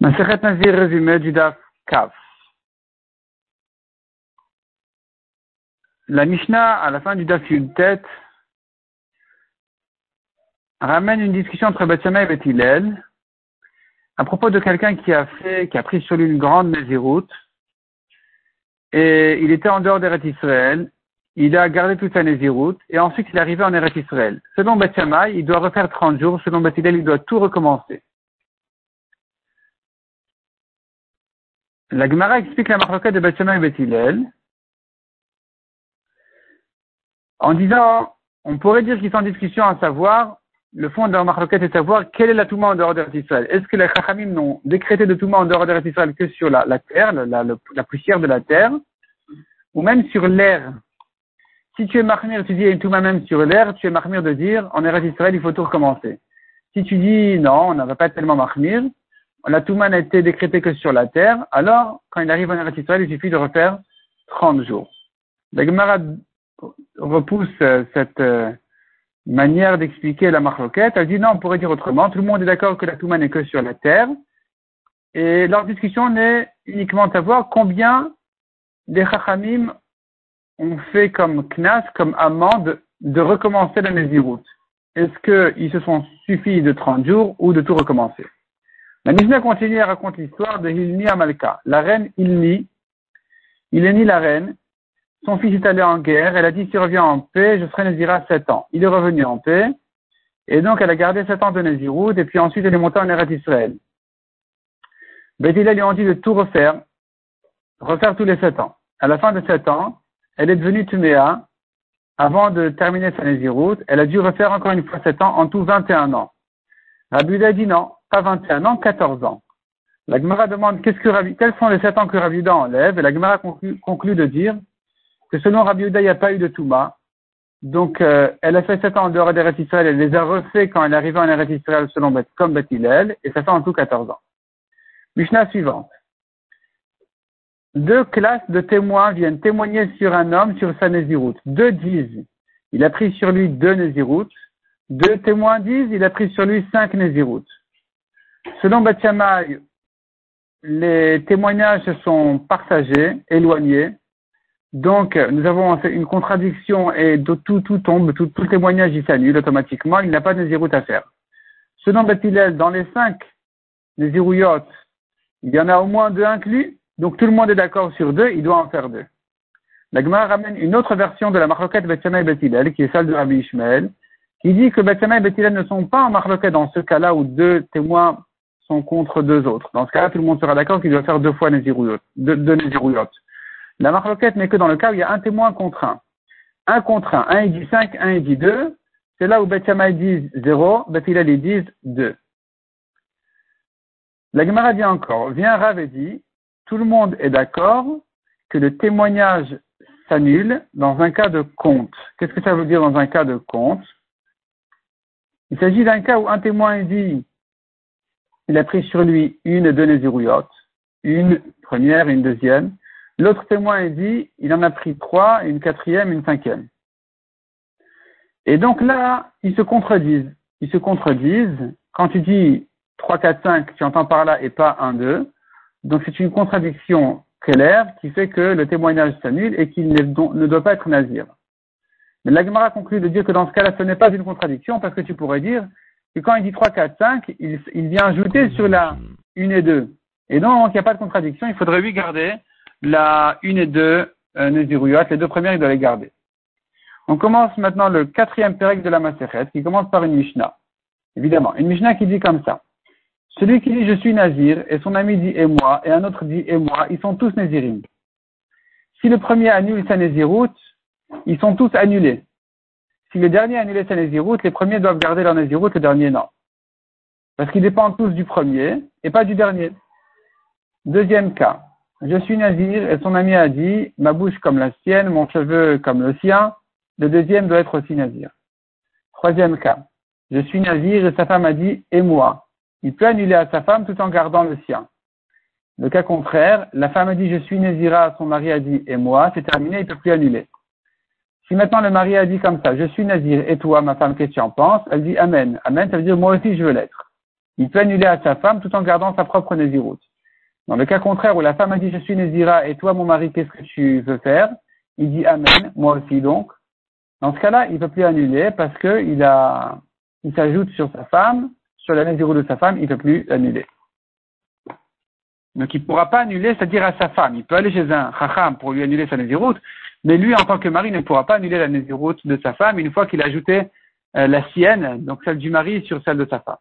Résumé du Daf. La Mishnah, à la fin du Daf tête ramène une discussion entre Bethsama et Bethilel à propos de quelqu'un qui a fait, qui a pris sur lui une grande Néziroute et il était en dehors d'Eretz Israël. Il a gardé toute sa Néziroute et ensuite il est arrivé en Eretz Israël. Selon Bethsama, il doit refaire 30 jours. Selon Bethilel, il doit tout recommencer. La Gemara explique la marloquette de Bethshemer et Bethilel en disant, on pourrait dire qu'ils sont en discussion à savoir, le fond de la marloquette est de savoir quelle est la Touma en dehors d'Israël. Est-ce que les Chachamim n'ont décrété de Touma en dehors d'Israël que sur la, terre, la, poussière de la terre, ou même sur l'air? Si tu es marmire, tu dis une Touma même sur l'air, tu es marmire de dire en Eretz Israël, il faut tout recommencer. Si tu dis non, on ne va pas tellement marmire, la Touma n'a été décrétée que sur la terre, alors, quand il arrive en Eretz Israël, il suffit de refaire 30 jours. La Gemara repousse euh, cette euh, manière d'expliquer la marloquette. Elle dit non, on pourrait dire autrement. Tout le monde est d'accord que la Touma n'est que sur la terre. Et leur discussion n'est uniquement de savoir combien les Chachamim ont fait comme knas, comme amende, de recommencer la Néziroute. Est-ce qu'ils se sont suffi de 30 jours ou de tout recommencer? La Mishnah continue à raconter l'histoire de Hilni Amalka. La reine Hilni, il est ni la reine, son fils est allé en guerre, elle a dit s'il revient en paix, je serai Nézira 7 ans. Il est revenu en paix, et donc elle a gardé 7 ans de Nézirout, et puis ensuite elle est montée en Eretz Israël. Bethila lui a dit de tout refaire, refaire tous les 7 ans. À la fin de 7 ans, elle est devenue Tuméa, avant de terminer sa Nézirout, elle a dû refaire encore une fois 7 ans, en tout 21 ans. Rabbi a dit non, pas 21 ans, 14 ans. La Gemara demande quels sont les 7 ans que Rabbi enlève, et la Gemara conclut, de dire que selon Rabbi il n'y a pas eu de Touma. Donc, euh, elle a fait 7 ans en dehors d'Eretz Israël, elle les a refait quand elle est arrivée en Eretz Israël selon comme Beth et ça fait en tout 14 ans. Mishnah suivante. Deux classes de témoins viennent témoigner sur un homme sur sa Nézirut. Deux disent, il a pris sur lui deux Nézirut. Deux témoins disent, il a pris sur lui cinq Nézirut. Selon Batiamai, les témoignages sont partagés, éloignés. Donc, nous avons une contradiction et tout, tout tombe, tout, tout témoignage il s'annule automatiquement, il n'a pas de Nézirut à faire. Selon Batilel, dans les cinq Nézirouyot, il y en a au moins deux inclus, donc tout le monde est d'accord sur deux, il doit en faire deux. La Gemara ramène une autre version de la marloquette Bethsama et Bethilel, qui est celle de Rabbi Ishmael, qui dit que Bethsama et Bethilel ne sont pas en marloquette dans ce cas-là où deux témoins sont contre deux autres. Dans ce cas-là, tout le monde sera d'accord qu'il doit faire deux fois Nézirouyot, deux, deux La marloquette n'est que dans le cas où il y a un témoin contre un. Un contre un. Un, dit cinq, un, il dit deux. C'est là où Bethsama dit zéro, Bethilel, il dit deux. La Gemara dit encore, vient Rav et dit, tout le monde est d'accord que le témoignage s'annule dans un cas de compte. Qu'est-ce que ça veut dire dans un cas de compte? Il s'agit d'un cas où un témoin dit il a pris sur lui une de Nézirouyot, une première et une deuxième. L'autre témoin dit il en a pris trois, une quatrième, une cinquième. Et donc là, ils se contredisent. Ils se contredisent. Quand tu dis 3, 4, 5, tu entends par là et pas 1, 2. Donc c'est une contradiction claire qui fait que le témoignage s'annule et qu'il ne doit pas être nazir. Mais l'Agmara conclut de dire que dans ce cas-là, ce n'est pas une contradiction parce que tu pourrais dire que quand il dit 3, 4, 5, il, vient ajouter sur la 1 et 2. Et donc, il n'y a pas de contradiction, il faudrait lui garder la 1 et 2 euh, Les deux premières, il doit les garder. On commence maintenant le quatrième pérec de la Maseret, qui commence par une Mishnah. Évidemment, une Mishnah qui dit comme ça. Celui qui dit je suis Nazir, et son ami dit et moi, et un autre dit et moi, ils sont tous Nazirim. Si le premier annule sa Naziroute, ils sont tous annulés. Si le dernier annule sa Naziroute, les premiers doivent garder leur Naziroute, le dernier non. Parce qu'ils dépendent tous du premier et pas du dernier. Deuxième cas. Je suis Nazir et son ami a dit ma bouche comme la sienne, mon cheveu comme le sien. Le deuxième doit être aussi Nazir. Troisième cas. Je suis Nazir et sa femme a dit et moi? Il peut annuler à sa femme tout en gardant le sien. Le cas contraire, la femme a dit je suis Nézira, son mari a dit et moi, c'est terminé, il ne peut plus annuler. Si maintenant le mari a dit comme ça, je suis Nazir et toi, ma femme, qu'est-ce que tu en penses? Elle dit Amen. Amen, ça veut dire moi aussi je veux l'être. il peut annuler à sa femme tout en gardant sa propre Néziroute. Dans le cas contraire où la femme a dit je suis Nézira et toi mon mari qu'est-ce que tu veux faire? Il dit Amen, moi aussi donc. Dans ce cas-là, il ne peut plus annuler parce qu'il il s'ajoute sur sa femme, sur la Néziroute de sa femme, il ne peut plus annuler. Donc il ne pourra pas annuler, c'est-à-dire à sa femme. Il peut aller chez un chacham pour lui annuler sa Néziroute, mais lui, en tant que mari, ne pourra pas annuler la Néziroute de sa femme une fois qu'il a ajouté euh, la sienne, donc celle du mari, sur celle de sa femme.